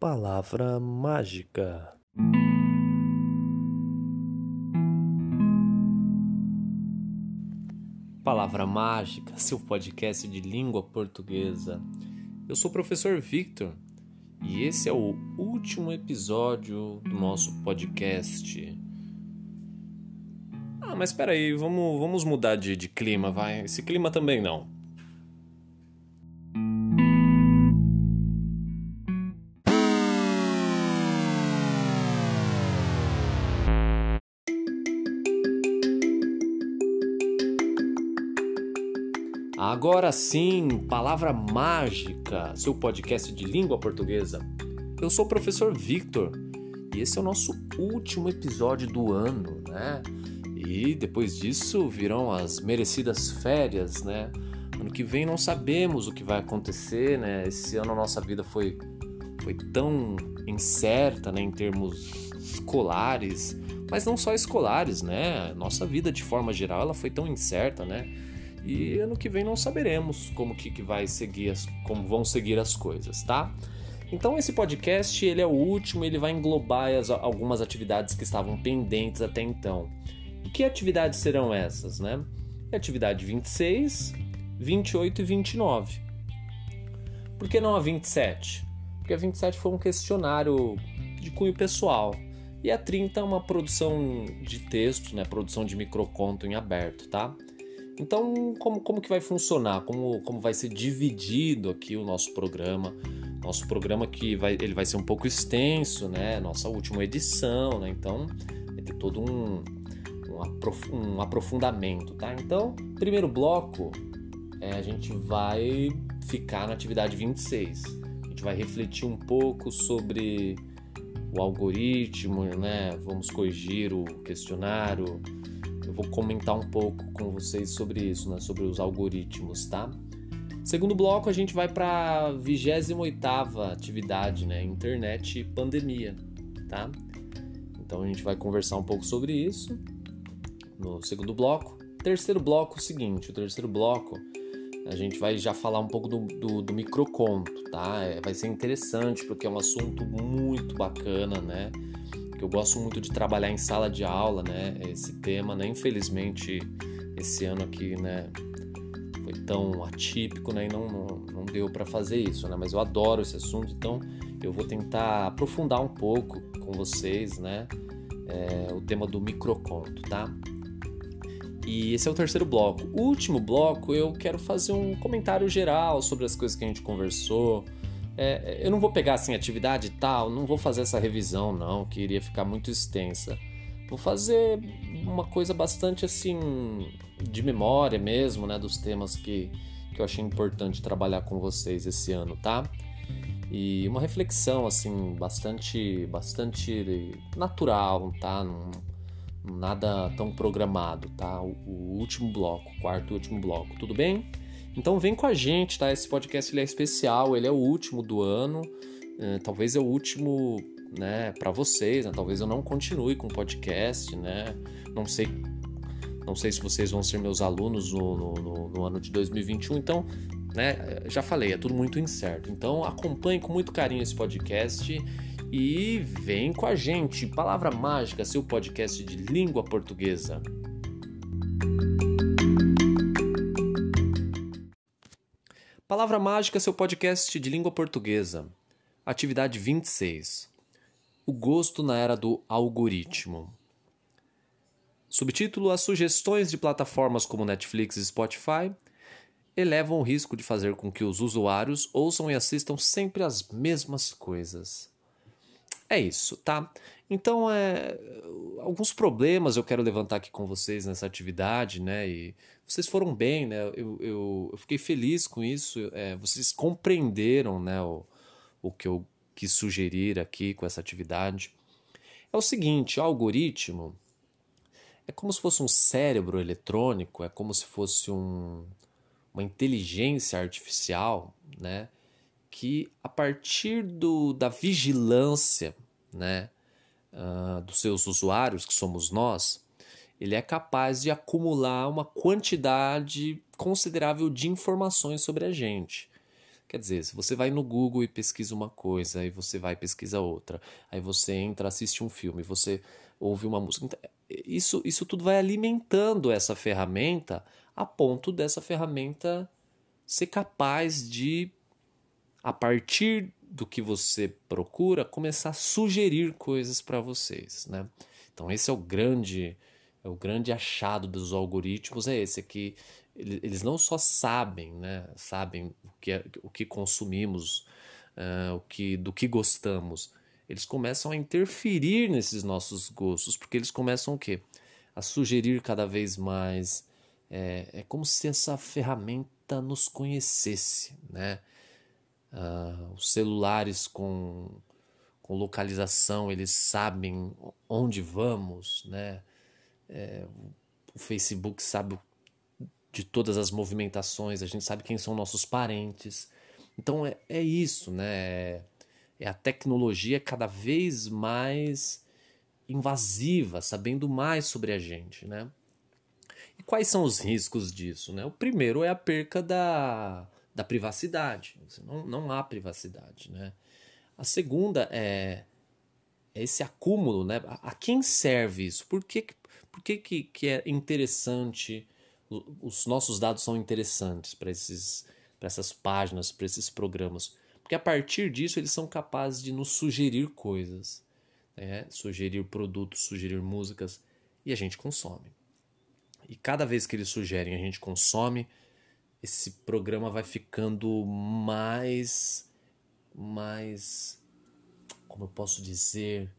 Palavra mágica. Palavra mágica, seu podcast de língua portuguesa. Eu sou o professor Victor e esse é o último episódio do nosso podcast. Ah, mas espera aí, vamos, vamos mudar de, de clima, vai. Esse clima também não. Agora sim, palavra mágica, seu podcast de língua portuguesa. Eu sou o professor Victor e esse é o nosso último episódio do ano, né? E depois disso virão as merecidas férias, né? Ano que vem não sabemos o que vai acontecer, né? Esse ano a nossa vida foi, foi tão incerta, né, em termos escolares, mas não só escolares, né? Nossa vida de forma geral ela foi tão incerta, né? E ano que vem não saberemos como que, que vai seguir as, como vão seguir as coisas, tá? Então esse podcast ele é o último, ele vai englobar as, algumas atividades que estavam pendentes até então. E que atividades serão essas, né? É atividade 26, 28 e 29. Por que não a 27? Porque a 27 foi um questionário de cunho pessoal. E a 30 é uma produção de texto, né? Produção de microconto em aberto, tá? Então, como, como que vai funcionar? Como, como vai ser dividido aqui o nosso programa? Nosso programa que vai, ele vai ser um pouco extenso, né? Nossa última edição, né? Então, vai ter todo um, um, aprof um aprofundamento, tá? Então, primeiro bloco, é, a gente vai ficar na atividade 26. A gente vai refletir um pouco sobre o algoritmo, né? Vamos corrigir o questionário, eu vou comentar um pouco com vocês sobre isso, né? sobre os algoritmos, tá? Segundo bloco, a gente vai para a 28 atividade, né? Internet e pandemia, tá? Então a gente vai conversar um pouco sobre isso no segundo bloco. Terceiro bloco, o seguinte: o terceiro bloco a gente vai já falar um pouco do, do, do microconto, tá? É, vai ser interessante porque é um assunto muito bacana, né? Que eu gosto muito de trabalhar em sala de aula, né? Esse tema, né? Infelizmente, esse ano aqui, né? Foi tão atípico, né? E não, não, não deu para fazer isso, né? Mas eu adoro esse assunto, então eu vou tentar aprofundar um pouco com vocês, né? É, o tema do microconto, tá? E esse é o terceiro bloco. O último bloco eu quero fazer um comentário geral sobre as coisas que a gente conversou, é, eu não vou pegar assim atividade tal, não vou fazer essa revisão não, que iria ficar muito extensa. Vou fazer uma coisa bastante assim de memória mesmo, né, dos temas que, que eu achei importante trabalhar com vocês esse ano, tá? E uma reflexão assim bastante bastante natural, tá? Não, nada tão programado, tá? O, o último bloco, quarto e último bloco, tudo bem? Então vem com a gente, tá? Esse podcast ele é especial, ele é o último do ano, é, talvez é o último, né, para vocês, né? Talvez eu não continue com o podcast, né? Não sei, não sei se vocês vão ser meus alunos no, no, no ano de 2021, então, né? Já falei, é tudo muito incerto. Então acompanhe com muito carinho esse podcast e vem com a gente. Palavra mágica, seu podcast de língua portuguesa. Palavra Mágica, seu podcast de língua portuguesa. Atividade 26. O gosto na era do algoritmo. Subtítulo: As sugestões de plataformas como Netflix e Spotify elevam o risco de fazer com que os usuários ouçam e assistam sempre as mesmas coisas. É isso, tá? Então, é, alguns problemas eu quero levantar aqui com vocês nessa atividade, né? E vocês foram bem, né? Eu, eu, eu fiquei feliz com isso. É, vocês compreenderam, né? O, o que eu quis sugerir aqui com essa atividade. É o seguinte: o algoritmo é como se fosse um cérebro eletrônico, é como se fosse um, uma inteligência artificial, né? Que a partir do, da vigilância, né? uh, dos seus usuários, que somos nós, ele é capaz de acumular uma quantidade considerável de informações sobre a gente. Quer dizer, se você vai no Google e pesquisa uma coisa, aí você vai e pesquisa outra, aí você entra, assiste um filme, você ouve uma música. Então, isso, isso tudo vai alimentando essa ferramenta a ponto dessa ferramenta ser capaz de, a partir do que você procura, começar a sugerir coisas para vocês, né? Então esse é o grande é o grande achado dos algoritmos é esse é que eles não só sabem, né? Sabem o que, é, o que consumimos, uh, o que do que gostamos. Eles começam a interferir nesses nossos gostos, porque eles começam o quê? A sugerir cada vez mais. É, é como se essa ferramenta nos conhecesse, né? Uh, os celulares com, com localização, eles sabem onde vamos, né? É, o Facebook sabe de todas as movimentações, a gente sabe quem são nossos parentes. Então é, é isso, né? É a tecnologia cada vez mais invasiva, sabendo mais sobre a gente, né? E quais são os riscos disso, né? O primeiro é a perca da, da privacidade. Não, não há privacidade, né? A segunda é, é esse acúmulo, né? A, quem serve isso? Por que, por que, que, que é interessante, os nossos dados são interessantes para esses para essas páginas, para esses programas? Porque a partir disso eles são capazes de nos sugerir coisas, né? sugerir produtos, sugerir músicas, e a gente consome. E cada vez que eles sugerem, a gente consome, esse programa vai ficando mais mais como eu posso dizer,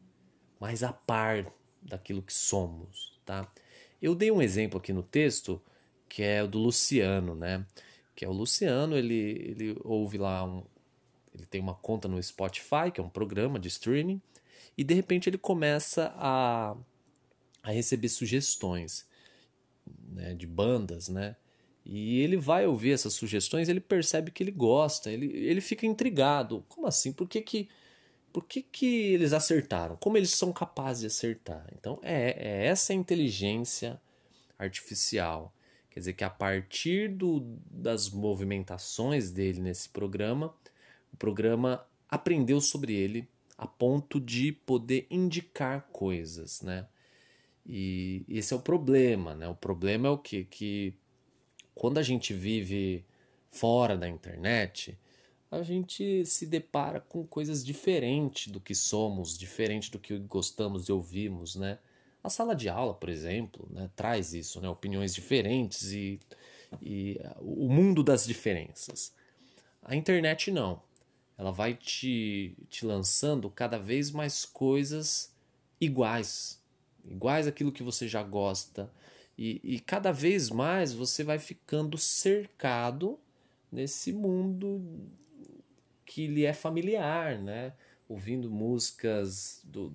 mais a par daquilo que somos, tá? Eu dei um exemplo aqui no texto que é o do Luciano, né? Que é o Luciano, ele ele ouve lá um ele tem uma conta no Spotify, que é um programa de streaming, e de repente ele começa a, a receber sugestões né, de bandas, né? E ele vai ouvir essas sugestões, ele percebe que ele gosta, ele, ele fica intrigado. Como assim? Por que, que, por que, que eles acertaram? Como eles são capazes de acertar? Então, é, é essa inteligência artificial. Quer dizer que a partir do, das movimentações dele nesse programa, o programa aprendeu sobre ele a ponto de poder indicar coisas, né? E esse é o problema, né? O problema é o quê? Que quando a gente vive fora da internet, a gente se depara com coisas diferentes do que somos, diferente do que gostamos e ouvimos, né? A sala de aula, por exemplo, né, traz isso, né? Opiniões diferentes e, e o mundo das diferenças. A internet não. Ela vai te, te lançando cada vez mais coisas iguais, iguais àquilo que você já gosta, e, e cada vez mais você vai ficando cercado nesse mundo que lhe é familiar, né? Ouvindo músicas do,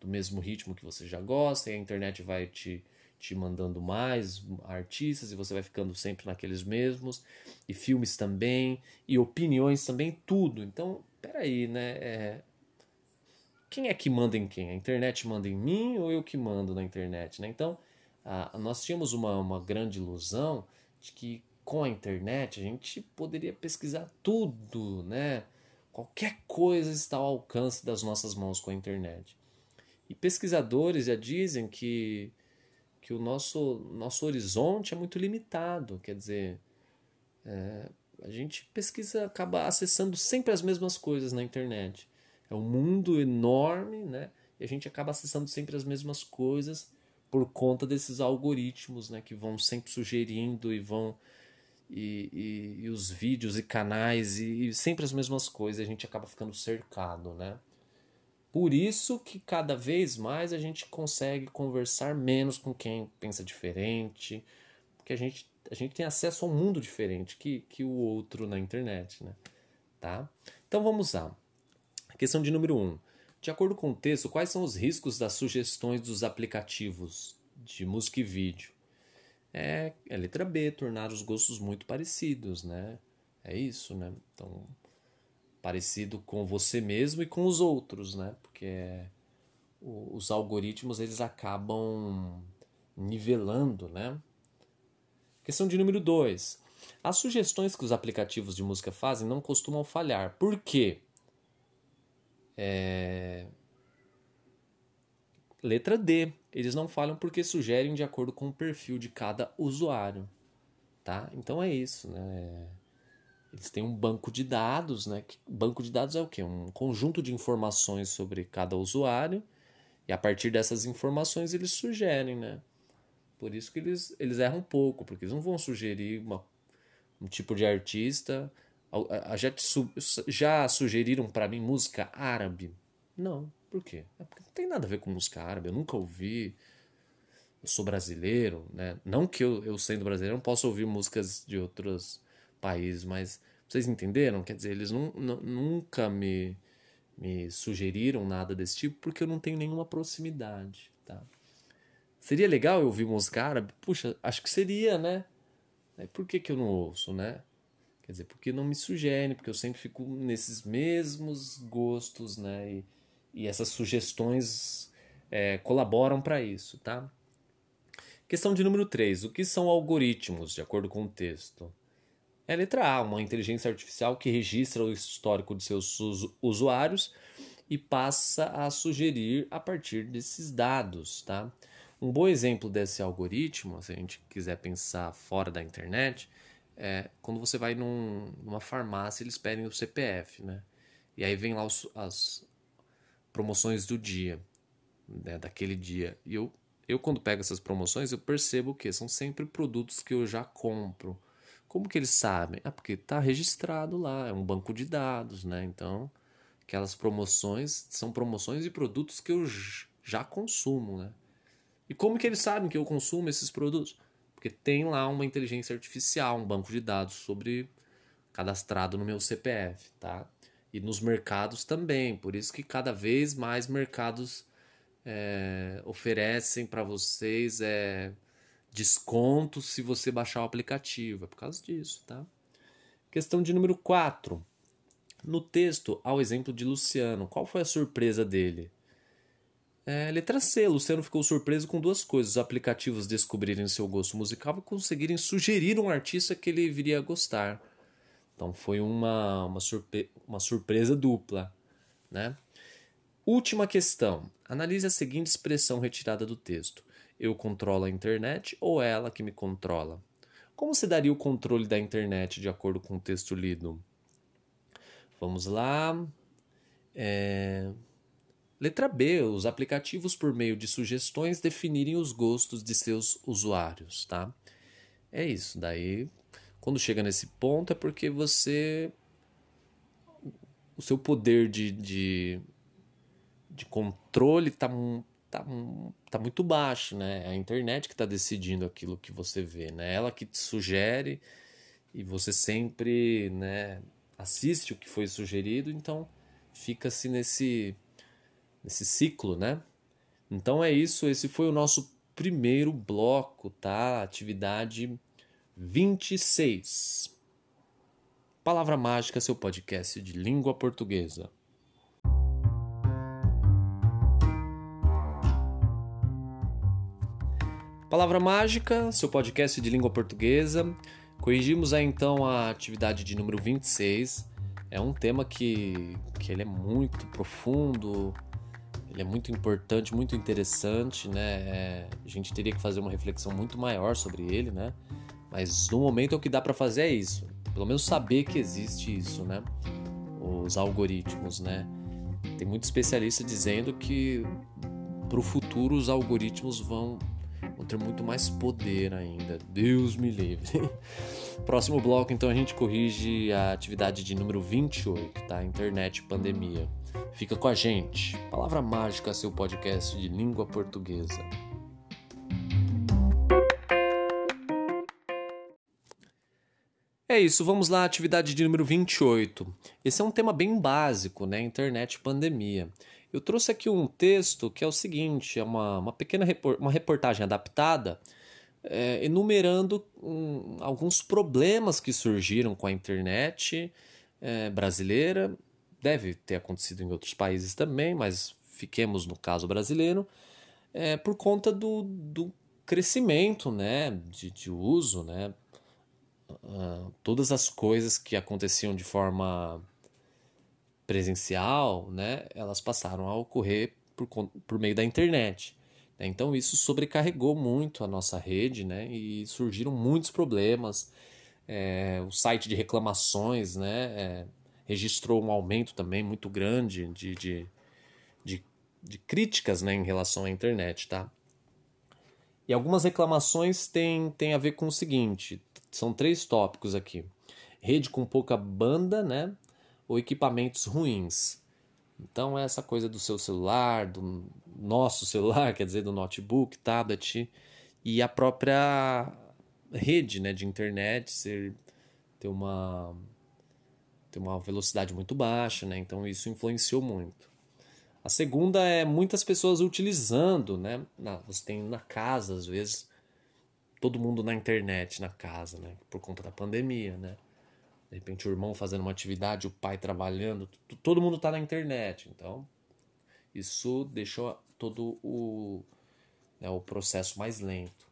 do mesmo ritmo que você já gosta, e a internet vai te, te mandando mais artistas e você vai ficando sempre naqueles mesmos, e filmes também, e opiniões também, tudo. Então, peraí, né? É... Quem é que manda em quem? A internet manda em mim ou eu que mando na internet, né? Então, ah, nós tínhamos uma, uma grande ilusão de que com a internet a gente poderia pesquisar tudo, né? Qualquer coisa está ao alcance das nossas mãos com a internet. E pesquisadores já dizem que, que o nosso, nosso horizonte é muito limitado, quer dizer, é, a gente pesquisa, acaba acessando sempre as mesmas coisas na internet. É um mundo enorme, né? E a gente acaba acessando sempre as mesmas coisas por conta desses algoritmos né, que vão sempre sugerindo e vão. E, e, e os vídeos e canais e, e, sempre as mesmas coisas, a gente acaba ficando cercado, né? Por isso que cada vez mais a gente consegue conversar menos com quem pensa diferente, porque a gente, a gente tem acesso a um mundo diferente que, que o outro na internet, né? Tá? Então vamos lá. Questão de número 1. Um. De acordo com o texto, quais são os riscos das sugestões dos aplicativos de música e vídeo? É, é letra B, tornar os gostos muito parecidos, né? É isso, né? Então, parecido com você mesmo e com os outros, né? Porque os algoritmos eles acabam nivelando, né? Questão de número 2. As sugestões que os aplicativos de música fazem não costumam falhar. Por quê? É... Letra D. Eles não falham porque sugerem de acordo com o perfil de cada usuário. Tá? Então é isso. Né? Eles têm um banco de dados. Né? Banco de dados é o quê? Um conjunto de informações sobre cada usuário. E a partir dessas informações eles sugerem. Né? Por isso que eles, eles erram um pouco, porque eles não vão sugerir uma, um tipo de artista. Já, já sugeriram para mim música árabe? Não. Por quê? É porque não tem nada a ver com música árabe, eu nunca ouvi. Eu sou brasileiro, né? Não que eu, eu sendo brasileiro não possa ouvir músicas de outros países, mas vocês entenderam? Quer dizer, eles nunca me, me sugeriram nada desse tipo porque eu não tenho nenhuma proximidade, tá? Seria legal eu ouvir música árabe? Puxa, acho que seria, né? Por que, que eu não ouço, né? Quer dizer, porque não me sugerem, porque eu sempre fico nesses mesmos gostos, né? E, e essas sugestões é, colaboram para isso, tá? Questão de número 3. O que são algoritmos, de acordo com o texto? É a letra A, uma inteligência artificial que registra o histórico de seus usuários e passa a sugerir a partir desses dados, tá? Um bom exemplo desse algoritmo, se a gente quiser pensar fora da internet, é quando você vai num, numa farmácia, eles pedem o CPF, né? E aí vem lá os, as, promoções do dia, né, daquele dia. E eu, eu, quando pego essas promoções, eu percebo que são sempre produtos que eu já compro. Como que eles sabem? Ah, porque está registrado lá, é um banco de dados, né? Então, aquelas promoções são promoções de produtos que eu já consumo, né? E como que eles sabem que eu consumo esses produtos? Porque tem lá uma inteligência artificial, um banco de dados sobre cadastrado no meu CPF, tá? e nos mercados também. Por isso que cada vez mais mercados é, oferecem para vocês é, descontos se você baixar o aplicativo. É por causa disso, tá? Questão de número 4. No texto, ao exemplo de Luciano, qual foi a surpresa dele? É, letra C. Luciano ficou surpreso com duas coisas: os aplicativos descobrirem seu gosto musical e conseguirem sugerir um artista que ele viria a gostar. Então foi uma, uma, surpre uma surpresa dupla. Né? Última questão. Analise a seguinte expressão retirada do texto. Eu controlo a internet ou ela que me controla? Como se daria o controle da internet de acordo com o texto lido? Vamos lá. É... Letra B. Os aplicativos, por meio de sugestões, definirem os gostos de seus usuários. Tá? É isso. Daí quando chega nesse ponto é porque você. O seu poder de, de, de controle está tá, tá muito baixo, né? É a internet que está decidindo aquilo que você vê, né? Ela que te sugere e você sempre né, assiste o que foi sugerido, então fica-se nesse, nesse ciclo, né? Então é isso, esse foi o nosso primeiro bloco, tá? Atividade 26. Palavra Mágica, seu podcast de língua portuguesa. Palavra Mágica, seu podcast de língua portuguesa. Corrigimos aí então a atividade de número 26. É um tema que, que ele é muito profundo, ele é muito importante, muito interessante, né? É, a gente teria que fazer uma reflexão muito maior sobre ele, né? Mas no momento o que dá para fazer é isso. Pelo menos saber que existe isso, né? Os algoritmos, né? Tem muito especialista dizendo que para o futuro os algoritmos vão, vão ter muito mais poder ainda. Deus me livre. Próximo bloco, então, a gente corrige a atividade de número 28, tá? Internet pandemia. Fica com a gente. Palavra Mágica, seu podcast de língua portuguesa. É isso, vamos lá, atividade de número 28. Esse é um tema bem básico, né? Internet pandemia. Eu trouxe aqui um texto que é o seguinte: é uma, uma pequena repor uma reportagem adaptada, é, enumerando um, alguns problemas que surgiram com a internet é, brasileira. Deve ter acontecido em outros países também, mas fiquemos no caso brasileiro, é, por conta do, do crescimento né, de, de uso, né, uh, todas as coisas que aconteciam de forma presencial, né, elas passaram a ocorrer por, por meio da internet. Então isso sobrecarregou muito a nossa rede, né, e surgiram muitos problemas. É, o site de reclamações, né, é, registrou um aumento também muito grande de, de, de, de críticas, né, em relação à internet, tá? E algumas reclamações têm, têm a ver com o seguinte: são três tópicos aqui. Rede com pouca banda, né? Ou equipamentos ruins. Então, é essa coisa do seu celular, do nosso celular, quer dizer, do notebook, tablet, e a própria rede né, de internet ser, ter, uma, ter uma velocidade muito baixa, né? Então, isso influenciou muito. A segunda é muitas pessoas utilizando, né? Na, você tem na casa, às vezes, todo mundo na internet, na casa, né? Por conta da pandemia, né? De repente o irmão fazendo uma atividade, o pai trabalhando, todo mundo está na internet. Então, isso deixou todo o, né, o processo mais lento.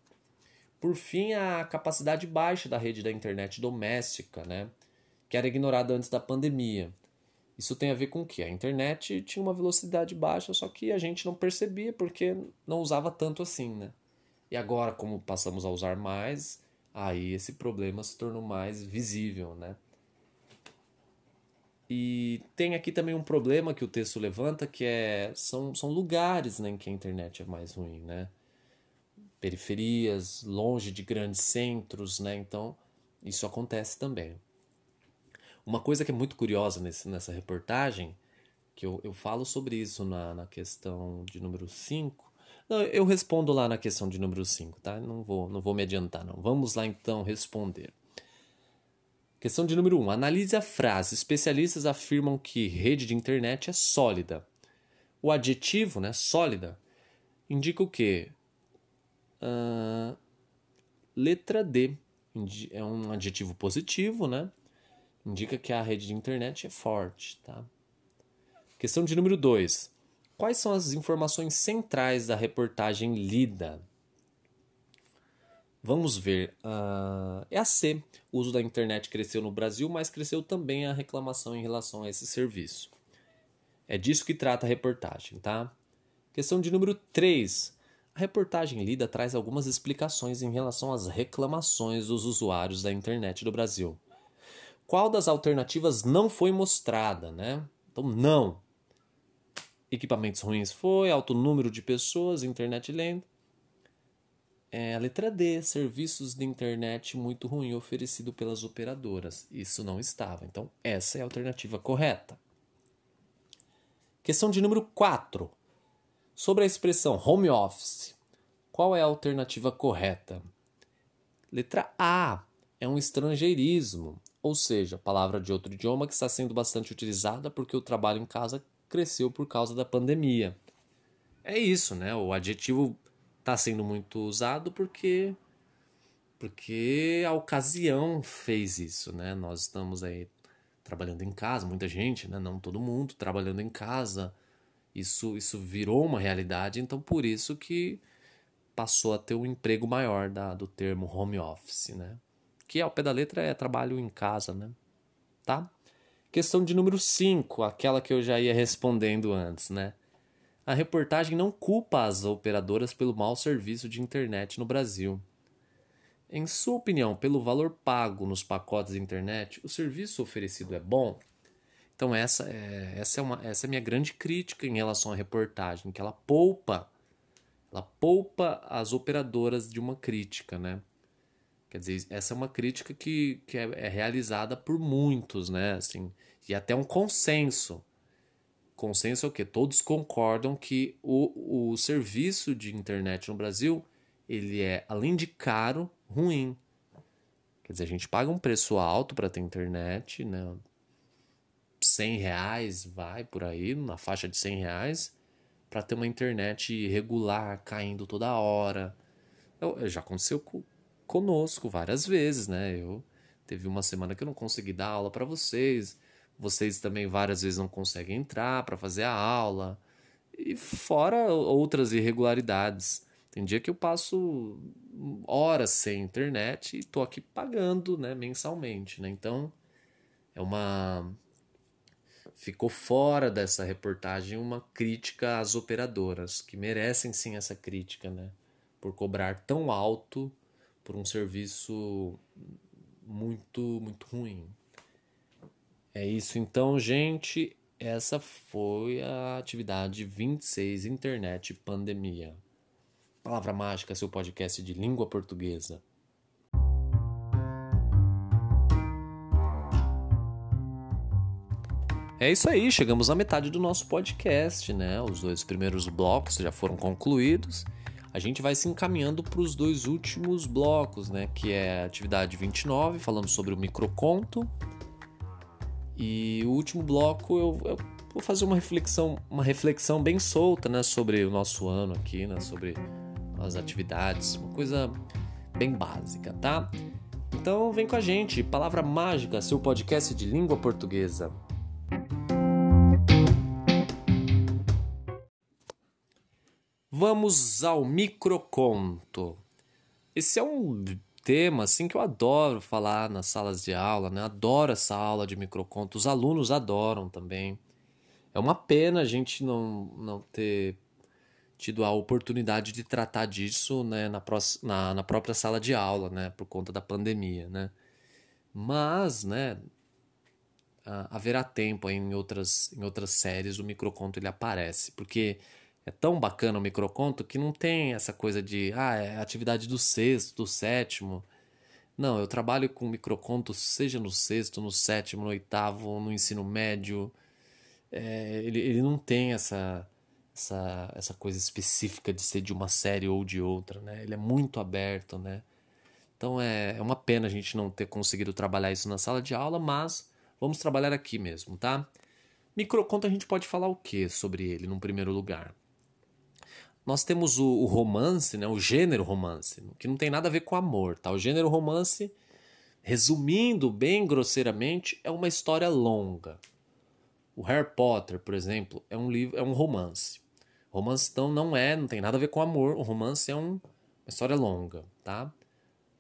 Por fim, a capacidade baixa da rede da internet doméstica, né? Que era ignorada antes da pandemia. Isso tem a ver com o que? A internet tinha uma velocidade baixa, só que a gente não percebia porque não usava tanto assim, né? E agora, como passamos a usar mais, aí esse problema se tornou mais visível, né? E tem aqui também um problema que o texto levanta, que é são, são lugares né, em que a internet é mais ruim, né? Periferias, longe de grandes centros, né? Então, isso acontece também. Uma coisa que é muito curiosa nesse, nessa reportagem, que eu, eu falo sobre isso na, na questão de número 5. Não, eu respondo lá na questão de número 5, tá? Não vou, não vou me adiantar, não. Vamos lá então responder. Questão de número 1. Um, analise a frase. Especialistas afirmam que rede de internet é sólida. O adjetivo, né, sólida, indica o quê? Uh, letra D. É um adjetivo positivo, né? indica que a rede de internet é forte. Tá? Questão de número 2. Quais são as informações centrais da reportagem lida? Vamos ver. Uh, é a C. O uso da internet cresceu no Brasil, mas cresceu também a reclamação em relação a esse serviço. É disso que trata a reportagem, tá? Questão de número 3. A reportagem lida traz algumas explicações em relação às reclamações dos usuários da internet do Brasil qual das alternativas não foi mostrada, né? Então, não. Equipamentos ruins foi, alto número de pessoas, internet lenta. É, a letra D, serviços de internet muito ruim oferecido pelas operadoras. Isso não estava. Então, essa é a alternativa correta. Questão de número 4. Sobre a expressão home office, qual é a alternativa correta? Letra A é um estrangeirismo ou seja, palavra de outro idioma que está sendo bastante utilizada porque o trabalho em casa cresceu por causa da pandemia. É isso, né? O adjetivo está sendo muito usado porque porque a ocasião fez isso, né? Nós estamos aí trabalhando em casa, muita gente, né? Não todo mundo trabalhando em casa. Isso isso virou uma realidade, então por isso que passou a ter um emprego maior da, do termo home office, né? que ao pé da letra é trabalho em casa, né? Tá? Questão de número 5, aquela que eu já ia respondendo antes, né? A reportagem não culpa as operadoras pelo mau serviço de internet no Brasil. Em sua opinião, pelo valor pago nos pacotes de internet, o serviço oferecido é bom? Então essa é, essa é, uma, essa é a minha grande crítica em relação à reportagem, que ela poupa, ela poupa as operadoras de uma crítica, né? Quer dizer, essa é uma crítica que, que é, é realizada por muitos, né? Assim, e até um consenso. Consenso é o quê? Todos concordam que o, o serviço de internet no Brasil ele é, além de caro, ruim. Quer dizer, a gente paga um preço alto para ter internet, né? 100 reais vai por aí, na faixa de 100 reais, para ter uma internet regular, caindo toda hora. Eu, já aconteceu conosco várias vezes, né? Eu teve uma semana que eu não consegui dar aula para vocês. Vocês também várias vezes não conseguem entrar para fazer a aula. E fora outras irregularidades. Tem dia que eu passo horas sem internet e tô aqui pagando, né, mensalmente, né? Então, é uma ficou fora dessa reportagem uma crítica às operadoras, que merecem sim essa crítica, né? Por cobrar tão alto por um serviço muito, muito ruim. É isso então, gente. Essa foi a atividade 26 Internet Pandemia. Palavra Mágica, seu podcast de língua portuguesa. É isso aí, chegamos à metade do nosso podcast, né? Os dois primeiros blocos já foram concluídos. A gente vai se encaminhando para os dois últimos blocos, né? Que é a atividade 29, falando sobre o microconto. E o último bloco eu, eu vou fazer uma reflexão, uma reflexão bem solta, né? Sobre o nosso ano aqui, né? Sobre as atividades, uma coisa bem básica, tá? Então vem com a gente, Palavra Mágica, seu podcast de língua portuguesa. Vamos ao microconto. Esse é um tema assim que eu adoro falar nas salas de aula, né? Adoro essa aula de microconto. Os alunos adoram também. É uma pena a gente não, não ter tido a oportunidade de tratar disso né, na, na, na própria sala de aula, né? Por conta da pandemia, né? Mas, né? Haverá tempo em outras, em outras séries o microconto ele aparece, porque é tão bacana o microconto que não tem essa coisa de, ah, é atividade do sexto, do sétimo. Não, eu trabalho com microconto seja no sexto, no sétimo, no oitavo, no ensino médio. É, ele, ele não tem essa, essa, essa coisa específica de ser de uma série ou de outra, né? Ele é muito aberto, né? Então é, é uma pena a gente não ter conseguido trabalhar isso na sala de aula, mas vamos trabalhar aqui mesmo, tá? Microconto a gente pode falar o que sobre ele, num primeiro lugar? Nós temos o, o, romance, né, o gênero romance, que não tem nada a ver com amor. Tá? O gênero romance, resumindo bem grosseiramente, é uma história longa. O Harry Potter, por exemplo, é um livro, é um romance. romance então não é, não tem nada a ver com amor. O romance é um, uma história longa, tá?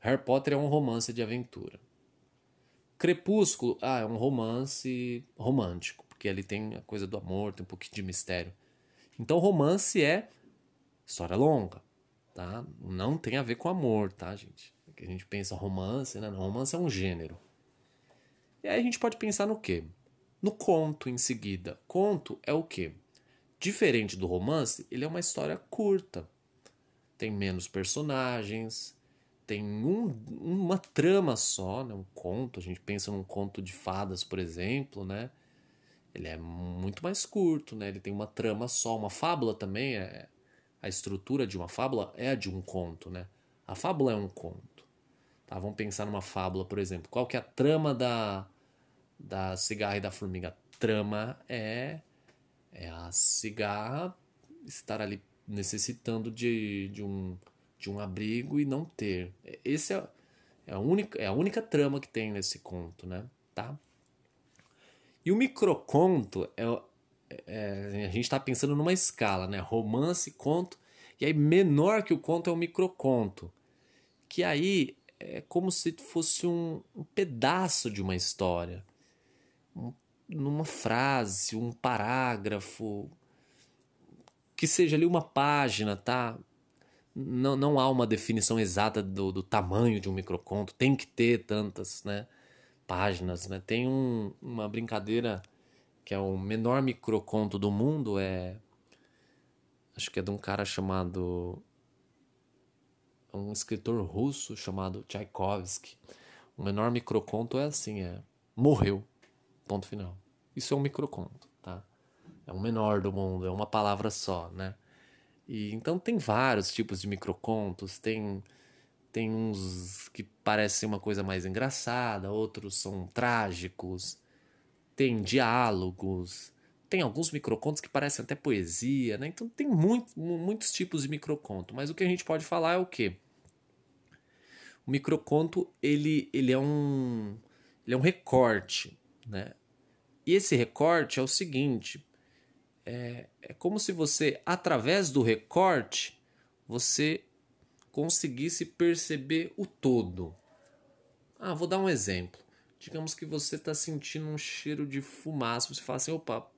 Harry Potter é um romance de aventura. Crepúsculo, ah, é um romance romântico, porque ali tem a coisa do amor, tem um pouquinho de mistério. Então romance é História longa, tá? Não tem a ver com amor, tá, gente? Que a gente pensa romance, né? Romance é um gênero. E aí a gente pode pensar no quê? No conto em seguida. Conto é o quê? Diferente do romance, ele é uma história curta. Tem menos personagens, tem um, uma trama só, né? um conto. A gente pensa num conto de fadas, por exemplo, né? Ele é muito mais curto, né? Ele tem uma trama só. Uma fábula também é, a estrutura de uma fábula é a de um conto, né? A fábula é um conto. Tá? Vamos pensar numa fábula, por exemplo. Qual que é a trama da, da cigarra e da formiga? Trama é, é a cigarra estar ali necessitando de, de, um, de um abrigo e não ter. Esse é, é, a única, é a única trama que tem nesse conto, né? Tá? E o microconto é, é, a gente está pensando numa escala, né? Romance, conto, e aí menor que o conto é o microconto, que aí é como se fosse um, um pedaço de uma história, um, numa frase, um parágrafo, que seja ali uma página, tá? Não, não há uma definição exata do, do tamanho de um microconto, tem que ter tantas, né? Páginas, né? Tem um, uma brincadeira que é o menor microconto do mundo, é. Acho que é de um cara chamado. Um escritor russo chamado Tchaikovsky. O menor microconto é assim: é. Morreu. Ponto final. Isso é um microconto, tá? É o menor do mundo, é uma palavra só, né? E então tem vários tipos de microcontos, tem tem uns que parecem uma coisa mais engraçada, outros são trágicos, tem diálogos, tem alguns microcontos que parecem até poesia, né? Então tem muito, muitos tipos de microconto, mas o que a gente pode falar é o quê? O microconto ele, ele é um ele é um recorte, né? E esse recorte é o seguinte, é, é como se você através do recorte você conseguisse perceber o todo. Ah, vou dar um exemplo. Digamos que você está sentindo um cheiro de fumaça, você fala assim, opa,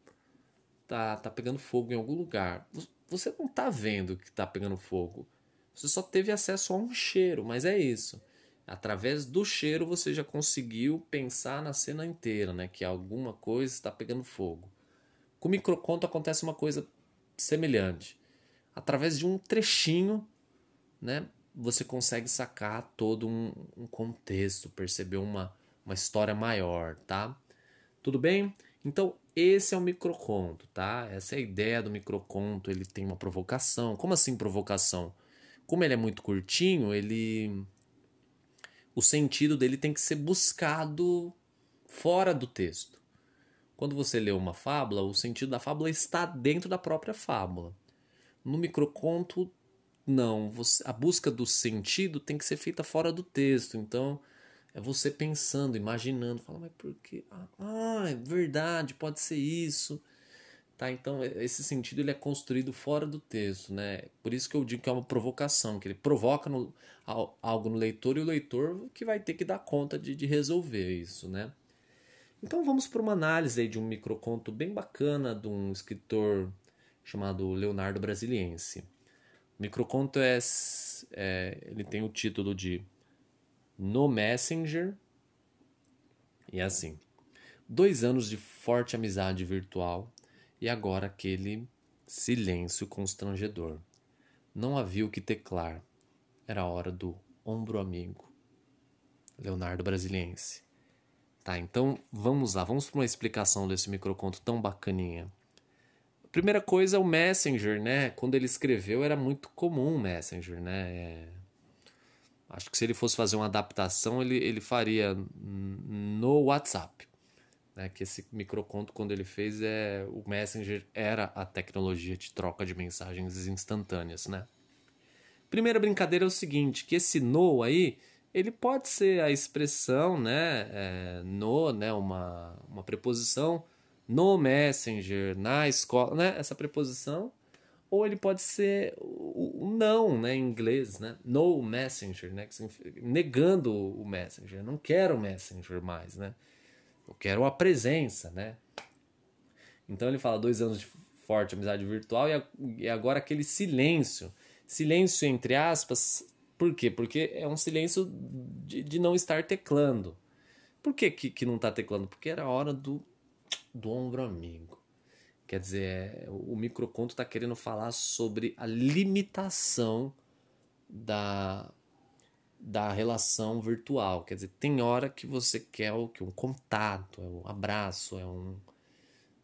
tá, tá pegando fogo em algum lugar. Você não está vendo que está pegando fogo. Você só teve acesso a um cheiro, mas é isso. Através do cheiro você já conseguiu pensar na cena inteira, né? Que alguma coisa está pegando fogo. Com o microconto acontece uma coisa semelhante. Através de um trechinho, né? Você consegue sacar todo um, um contexto, perceber uma, uma história maior, tá? Tudo bem? Então, esse é o microconto, tá? Essa é a ideia do microconto. Ele tem uma provocação. Como assim provocação? Como ele é muito curtinho, ele o sentido dele tem que ser buscado fora do texto. Quando você lê uma fábula, o sentido da fábula está dentro da própria fábula. No microconto, não. Você, a busca do sentido tem que ser feita fora do texto. Então, é você pensando, imaginando, fala, mas por quê? Ah, é verdade, pode ser isso. Tá? Então, esse sentido ele é construído fora do texto, né? Por isso que eu digo que é uma provocação, que ele provoca no, algo no leitor e o leitor que vai ter que dar conta de, de resolver isso, né? Então vamos para uma análise de um microconto bem bacana de um escritor chamado Leonardo Brasiliense. O microconto é, é ele tem o título de No Messenger e é assim: dois anos de forte amizade virtual e agora aquele silêncio constrangedor. Não havia o que teclar. Era a hora do ombro amigo. Leonardo Brasiliense. Tá, então vamos lá, vamos para uma explicação desse microconto tão bacaninha. Primeira coisa, o Messenger, né? Quando ele escreveu era muito comum o Messenger, né? É... Acho que se ele fosse fazer uma adaptação, ele, ele faria no WhatsApp né, que esse microconto quando ele fez é o Messenger era a tecnologia de troca de mensagens instantâneas, né? Primeira brincadeira é o seguinte, que esse no aí, ele pode ser a expressão, né, é, no, né, uma, uma preposição no Messenger, na escola, né, essa preposição, ou ele pode ser o, o não, né, em inglês, né, no Messenger, né, negando o Messenger, não quero o Messenger mais, né, eu quero a presença, né? Então ele fala dois anos de forte amizade virtual e agora aquele silêncio. Silêncio entre aspas. Por quê? Porque é um silêncio de, de não estar teclando. Por que, que, que não está teclando? Porque era a hora do, do ombro amigo. Quer dizer, é, o microconto está querendo falar sobre a limitação da, da relação virtual. Quer dizer, tem hora que você quer o que um contato, é um abraço, é um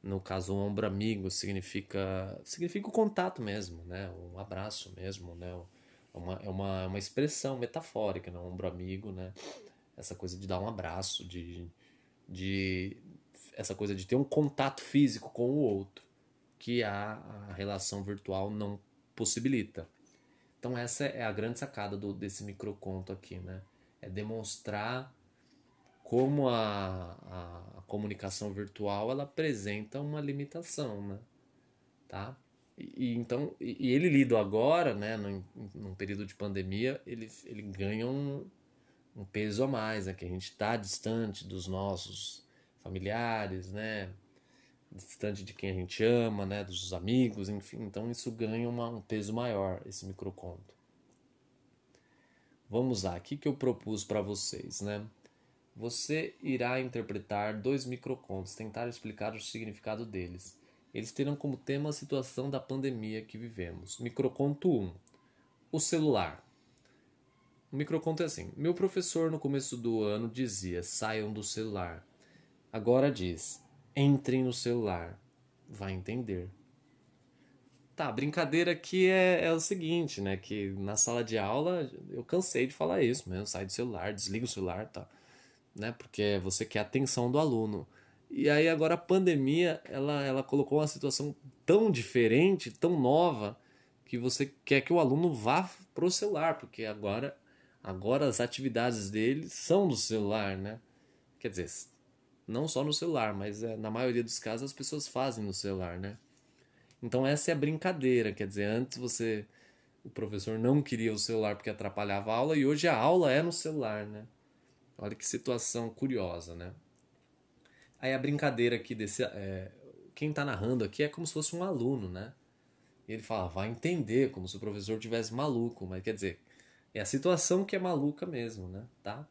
no caso um ombro amigo significa significa o contato mesmo, né? Um abraço mesmo, né? É uma, é uma, é uma expressão metafórica, né? Um ombro amigo, né? Essa coisa de dar um abraço, de, de essa coisa de ter um contato físico com o outro, que a, a relação virtual não possibilita. Então essa é a grande sacada do, desse microconto aqui, né? É demonstrar como a, a, a, comunicação virtual ela apresenta uma limitação, né? Tá? E, e então, e, e, ele lido agora, né, num, num, período de pandemia, ele, ele ganha um, um peso a mais, né? Que a gente está distante dos nossos familiares, né? distante de quem a gente ama, né, dos amigos, enfim. Então isso ganha uma, um peso maior, esse microconto. Vamos lá, o que, que eu propus para vocês, né? Você irá interpretar dois microcontos, tentar explicar o significado deles. Eles terão como tema a situação da pandemia que vivemos. Microconto 1. O celular. O microconto é assim: Meu professor no começo do ano dizia: saiam do celular. Agora diz: entrem no celular. Vai entender. Tá, brincadeira aqui é, é o seguinte, né? Que na sala de aula eu cansei de falar isso mesmo. Sai do celular, desliga o celular, tá? Né? Porque você quer a atenção do aluno. E aí agora a pandemia, ela, ela colocou uma situação tão diferente, tão nova, que você quer que o aluno vá pro celular, porque agora, agora as atividades dele são do celular, né? Quer dizer, não só no celular, mas é, na maioria dos casos as pessoas fazem no celular, né? Então essa é a brincadeira, quer dizer, antes você o professor não queria o celular porque atrapalhava a aula e hoje a aula é no celular, né? Olha que situação curiosa, né? Aí a brincadeira aqui desse. É, quem está narrando aqui é como se fosse um aluno, né? E ele fala, vai entender, como se o professor tivesse maluco, mas quer dizer, é a situação que é maluca mesmo, né? Tá?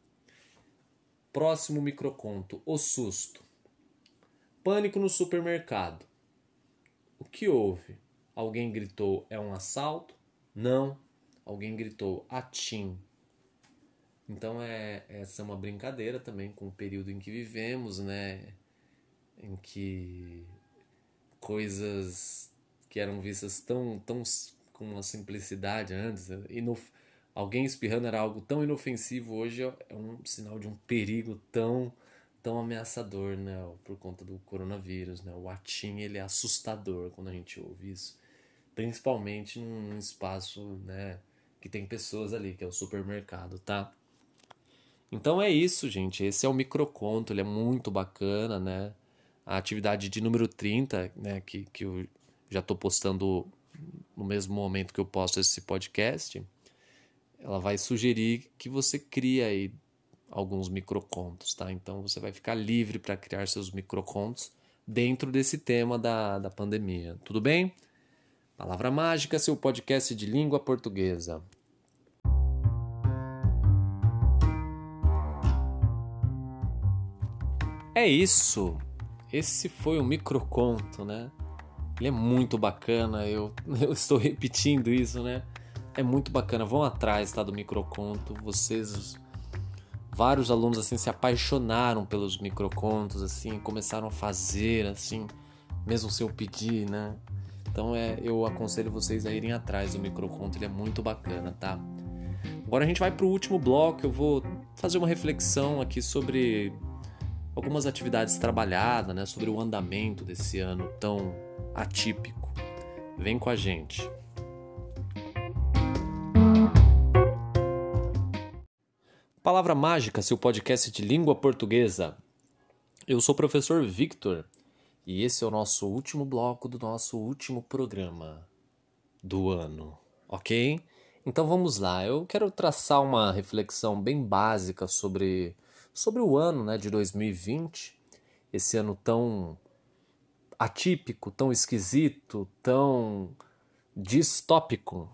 Próximo microconto, o susto. Pânico no supermercado. O que houve? Alguém gritou, é um assalto? Não. Alguém gritou, atim. Então é essa é uma brincadeira também com o período em que vivemos, né? Em que coisas que eram vistas tão, tão com uma simplicidade antes, e no, alguém espirrando era algo tão inofensivo, hoje é um sinal de um perigo tão tão ameaçador, né, por conta do coronavírus, né? O atim ele é assustador quando a gente ouve isso, principalmente num espaço, né, que tem pessoas ali, que é o supermercado, tá? Então é isso, gente. Esse é o microconto, ele é muito bacana, né? A atividade de número 30, né, que, que eu já estou postando no mesmo momento que eu posto esse podcast, ela vai sugerir que você crie aí alguns microcontos, tá? Então você vai ficar livre para criar seus microcontos dentro desse tema da, da pandemia. Tudo bem? Palavra Mágica, seu podcast de língua portuguesa. É isso. Esse foi um microconto, né? Ele é muito bacana, eu, eu estou repetindo isso, né? É muito bacana. Vão atrás, tá? Do microconto. Vocês. Vários alunos assim se apaixonaram pelos microcontos, assim, começaram a fazer, assim, mesmo sem eu pedir, né? Então é, eu aconselho vocês a irem atrás do microconto, ele é muito bacana, tá? Agora a gente vai para o último bloco, eu vou fazer uma reflexão aqui sobre algumas atividades trabalhadas, né, sobre o andamento desse ano tão atípico. Vem com a gente. Palavra Mágica, seu podcast de língua portuguesa. Eu sou o professor Victor e esse é o nosso último bloco do nosso último programa do ano, ok? Então vamos lá, eu quero traçar uma reflexão bem básica sobre sobre o ano né, de 2020, esse ano tão atípico, tão esquisito, tão distópico.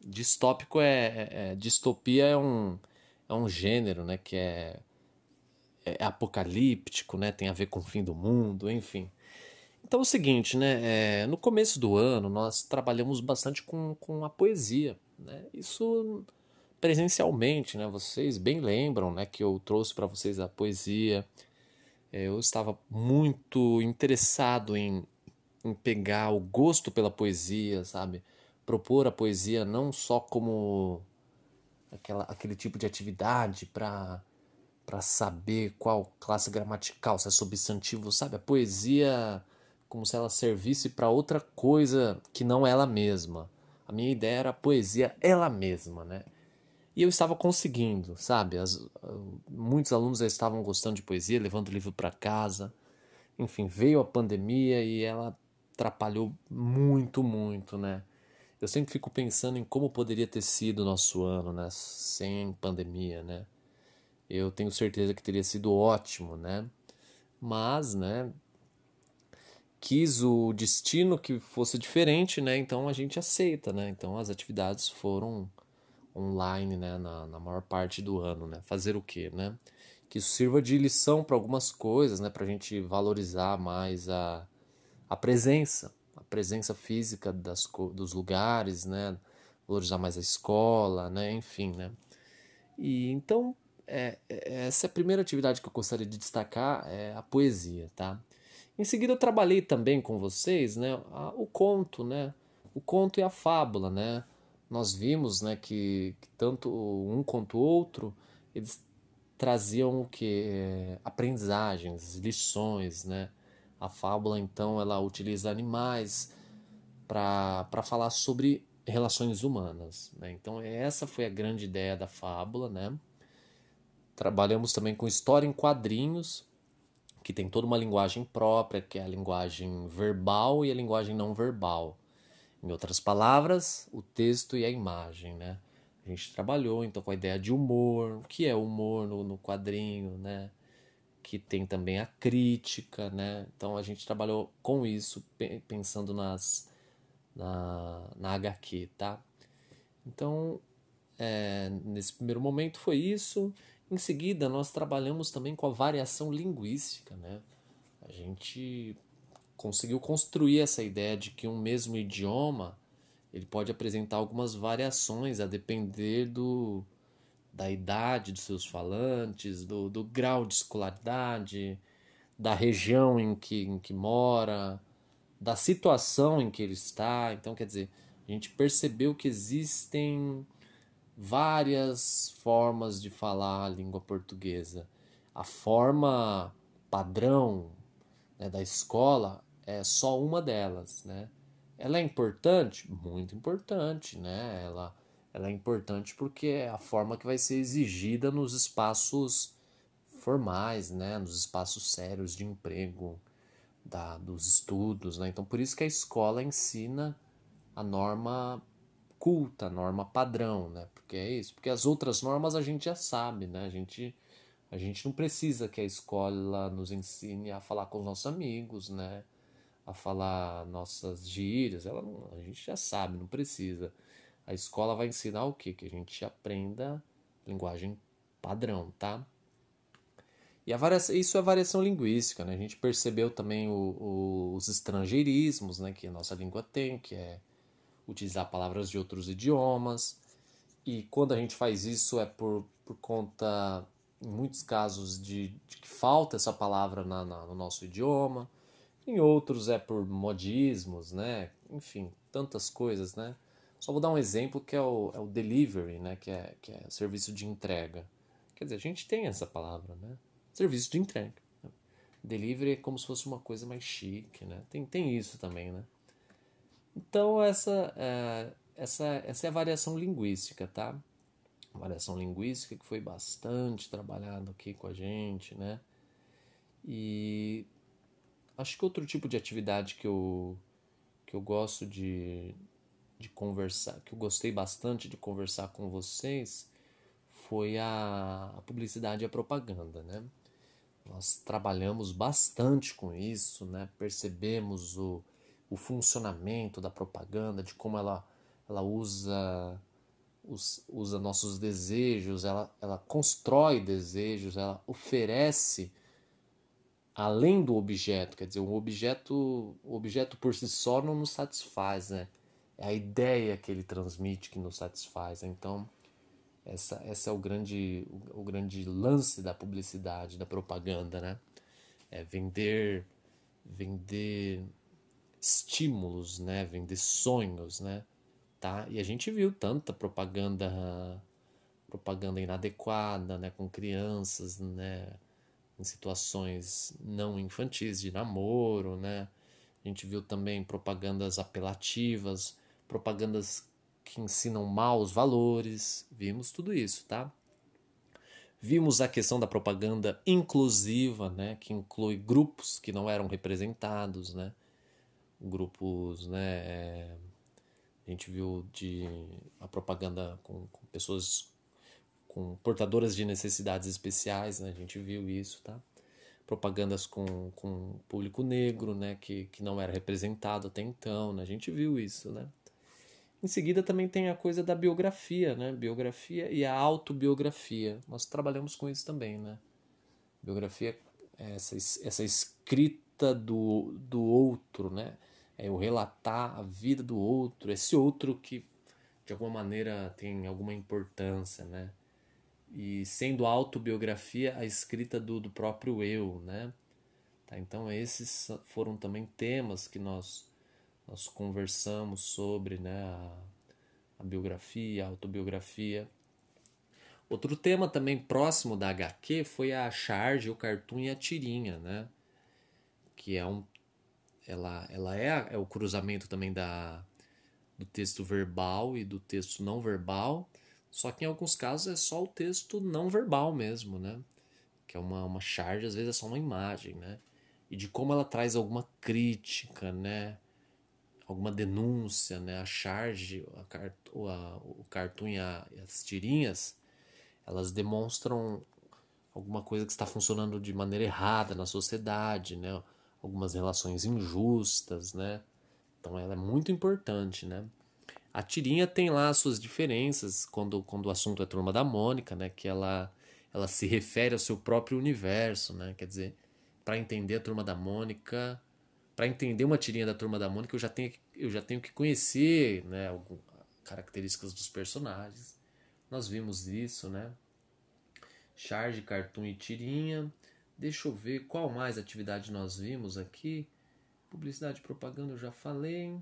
Distópico é, é, é distopia é um, é um gênero, né, que é, é, apocalíptico, né, tem a ver com o fim do mundo, enfim. Então é o seguinte, né, é, no começo do ano nós trabalhamos bastante com, com a poesia, né, isso presencialmente, né? Vocês bem lembram, né, que eu trouxe para vocês a poesia. É, eu estava muito interessado em, em pegar o gosto pela poesia, sabe? Propor a poesia não só como aquela, aquele tipo de atividade para para saber qual classe gramatical, se é substantivo, sabe? A poesia como se ela servisse para outra coisa que não ela mesma. A minha ideia era a poesia ela mesma, né? E eu estava conseguindo, sabe? As, muitos alunos já estavam gostando de poesia, levando o livro para casa. Enfim, veio a pandemia e ela atrapalhou muito, muito, né? Eu sempre fico pensando em como poderia ter sido o nosso ano, né? Sem pandemia, né? Eu tenho certeza que teria sido ótimo, né? Mas, né? Quis o destino que fosse diferente, né? Então a gente aceita, né? Então as atividades foram online, né, na, na maior parte do ano, né? Fazer o quê, né? Que isso sirva de lição para algumas coisas, né? Para a gente valorizar mais a, a presença, presença física das, dos lugares, né? Valorizar mais a escola, né? Enfim, né? E então é, é, essa é a primeira atividade que eu gostaria de destacar é a poesia, tá? Em seguida eu trabalhei também com vocês, né? A, o conto, né? O conto e a fábula, né? nós vimos né, que, que tanto um quanto o outro eles traziam o que é, aprendizagens, lições, né? A fábula então ela utiliza animais para falar sobre relações humanas, né? Então essa foi a grande ideia da fábula, né? Trabalhamos também com história em quadrinhos, que tem toda uma linguagem própria, que é a linguagem verbal e a linguagem não verbal. Em outras palavras, o texto e a imagem, né? A gente trabalhou então com a ideia de humor, o que é humor no, no quadrinho, né? Que tem também a crítica, né? Então a gente trabalhou com isso, pensando nas, na, na HQ, tá? Então, é, nesse primeiro momento foi isso. Em seguida, nós trabalhamos também com a variação linguística, né? A gente conseguiu construir essa ideia de que um mesmo idioma ele pode apresentar algumas variações a depender do, da idade dos seus falantes, do, do grau de escolaridade, da região em que, em que mora, da situação em que ele está. Então, quer dizer, a gente percebeu que existem várias formas de falar a língua portuguesa. A forma padrão né, da escola é só uma delas, né? Ela é importante? Muito importante, né? Ela, ela é importante porque é a forma que vai ser exigida nos espaços formais, né? Nos espaços sérios de emprego, da, dos estudos, né? Então, por isso que a escola ensina a norma culta, a norma padrão, né? Porque é isso. Porque as outras normas a gente já sabe, né? A gente, a gente não precisa que a escola nos ensine a falar com os nossos amigos, né? a falar nossas gírias, ela a gente já sabe, não precisa. A escola vai ensinar o quê? Que a gente aprenda linguagem padrão, tá? E variação, isso é variação linguística, né? A gente percebeu também o, o, os estrangeirismos, né? Que a nossa língua tem, que é utilizar palavras de outros idiomas. E quando a gente faz isso é por, por conta, em muitos casos, de, de que falta essa palavra na, na, no nosso idioma em outros é por modismos, né? Enfim, tantas coisas, né? Só vou dar um exemplo que é o, é o delivery, né? Que é, que é serviço de entrega. Quer dizer, a gente tem essa palavra, né? Serviço de entrega. Delivery é como se fosse uma coisa mais chique, né? Tem, tem isso também, né? Então, essa, é, essa, essa é a variação linguística, tá? variação linguística que foi bastante trabalhada aqui com a gente, né? E Acho que outro tipo de atividade que eu, que eu gosto de, de conversar, que eu gostei bastante de conversar com vocês, foi a, a publicidade e a propaganda, né? Nós trabalhamos bastante com isso, né? Percebemos o, o funcionamento da propaganda, de como ela, ela usa os, usa nossos desejos, ela, ela constrói desejos, ela oferece além do objeto, quer dizer, o objeto, o objeto por si só não nos satisfaz, né? É a ideia que ele transmite que nos satisfaz. Então, essa, essa é o grande, o, o grande lance da publicidade, da propaganda, né? É vender, vender estímulos, né? Vender sonhos, né? Tá? E a gente viu tanta propaganda, propaganda inadequada, né? Com crianças, né? em situações não infantis, de namoro, né? A gente viu também propagandas apelativas, propagandas que ensinam maus valores, vimos tudo isso, tá? Vimos a questão da propaganda inclusiva, né, que inclui grupos que não eram representados, né? Grupos, né, é... a gente viu de a propaganda com, com pessoas com portadoras de necessidades especiais, né? A gente viu isso, tá? Propagandas com, com público negro, né? Que, que não era representado até então, né? A gente viu isso, né? Em seguida também tem a coisa da biografia, né? Biografia e a autobiografia. Nós trabalhamos com isso também, né? Biografia é essa, essa escrita do, do outro, né? É o relatar a vida do outro, esse outro que de alguma maneira tem alguma importância, né? e sendo autobiografia a escrita do, do próprio eu, né? Tá, então esses foram também temas que nós nós conversamos sobre, né? A, a biografia, a autobiografia. Outro tema também próximo da HQ foi a charge, o cartoon e a tirinha, né? Que é um ela, ela é, é o cruzamento também da, do texto verbal e do texto não verbal só que em alguns casos é só o texto não verbal mesmo, né? Que é uma, uma charge, às vezes é só uma imagem, né? E de como ela traz alguma crítica, né? Alguma denúncia, né? A charge, a cart, a, o cartoon e a, as tirinhas, elas demonstram alguma coisa que está funcionando de maneira errada na sociedade, né? Algumas relações injustas, né? Então ela é muito importante, né? A tirinha tem lá as suas diferenças quando, quando o assunto é Turma da Mônica, né? Que ela, ela se refere ao seu próprio universo, né? Quer dizer, para entender a Turma da Mônica, para entender uma tirinha da Turma da Mônica, eu já tenho, eu já tenho que conhecer, né? Algumas características dos personagens. Nós vimos isso, né? Charge, cartoon e tirinha. Deixa eu ver qual mais atividade nós vimos aqui. Publicidade e propaganda eu já falei.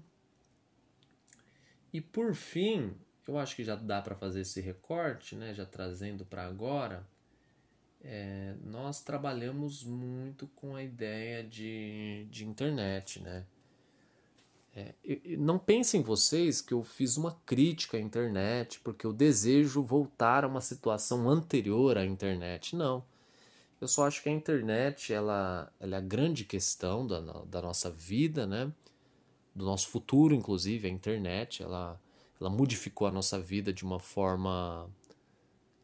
E por fim, eu acho que já dá para fazer esse recorte, né? já trazendo para agora. É, nós trabalhamos muito com a ideia de, de internet. Né? É, não pensem vocês que eu fiz uma crítica à internet porque eu desejo voltar a uma situação anterior à internet. Não. Eu só acho que a internet ela, ela é a grande questão da, da nossa vida, né? do nosso futuro, inclusive, a internet, ela, ela modificou a nossa vida de uma forma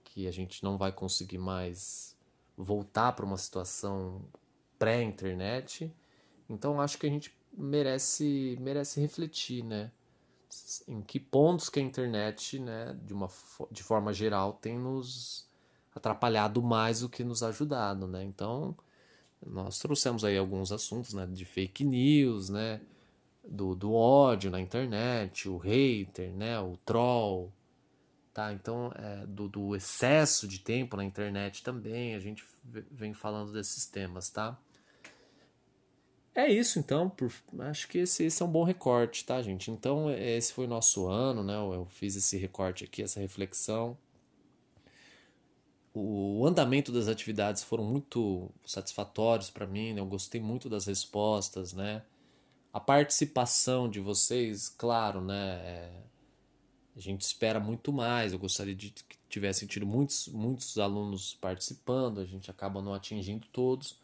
que a gente não vai conseguir mais voltar para uma situação pré-internet. Então acho que a gente merece merece refletir, né? Em que pontos que a internet, né, de uma de forma geral, tem nos atrapalhado mais do que nos ajudado, né? Então nós trouxemos aí alguns assuntos, né, de fake news, né, do, do ódio na internet, o hater, né, o troll, tá? Então, é, do, do excesso de tempo na internet também, a gente vem falando desses temas, tá? É isso então, por, acho que esse, esse é um bom recorte, tá, gente? Então, esse foi o nosso ano, né? Eu fiz esse recorte aqui, essa reflexão. O andamento das atividades foram muito satisfatórios para mim, né? Eu gostei muito das respostas, né? A participação de vocês, claro, né? É, a gente espera muito mais. Eu gostaria de que tivessem tido muitos, muitos alunos participando. A gente acaba não atingindo todos,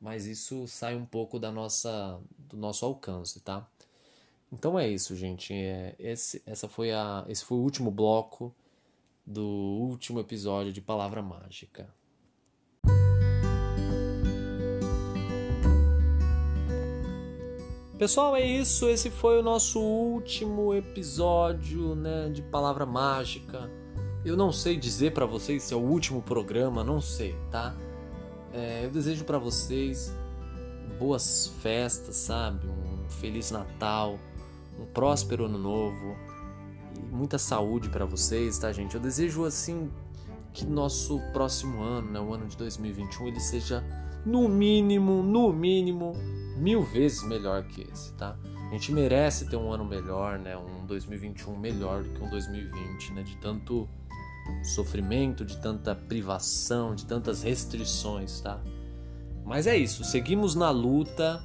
mas isso sai um pouco da nossa, do nosso alcance, tá? Então é isso, gente. É, esse, essa foi a, esse foi o último bloco do último episódio de Palavra Mágica. Pessoal, é isso. Esse foi o nosso último episódio né, de Palavra Mágica. Eu não sei dizer para vocês se é o último programa, não sei, tá? É, eu desejo para vocês boas festas, sabe? Um feliz Natal, um próspero ano novo e muita saúde para vocês, tá, gente? Eu desejo assim que nosso próximo ano, né, o ano de 2021, ele seja no mínimo, no mínimo mil vezes melhor que esse, tá? A gente merece ter um ano melhor, né? Um 2021 melhor do que um 2020, né? De tanto sofrimento, de tanta privação, de tantas restrições, tá? Mas é isso, seguimos na luta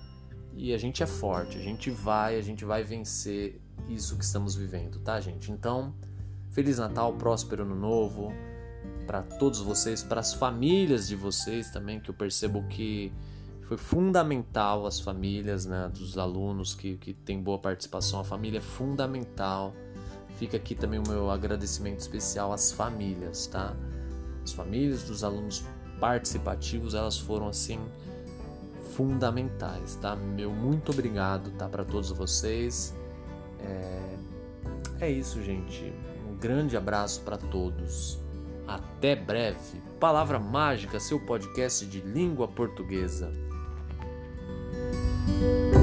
e a gente é forte, a gente vai, a gente vai vencer isso que estamos vivendo, tá, gente? Então, Feliz Natal, próspero ano novo para todos vocês, para as famílias de vocês também, que eu percebo que foi fundamental as famílias né, dos alunos que, que têm boa participação. A família é fundamental. Fica aqui também o meu agradecimento especial às famílias, tá? As famílias dos alunos participativos, elas foram assim fundamentais, tá? Meu muito obrigado, tá? Para todos vocês. É... é isso, gente. Um grande abraço para todos. Até breve. Palavra Mágica, seu podcast de língua portuguesa. Thank you.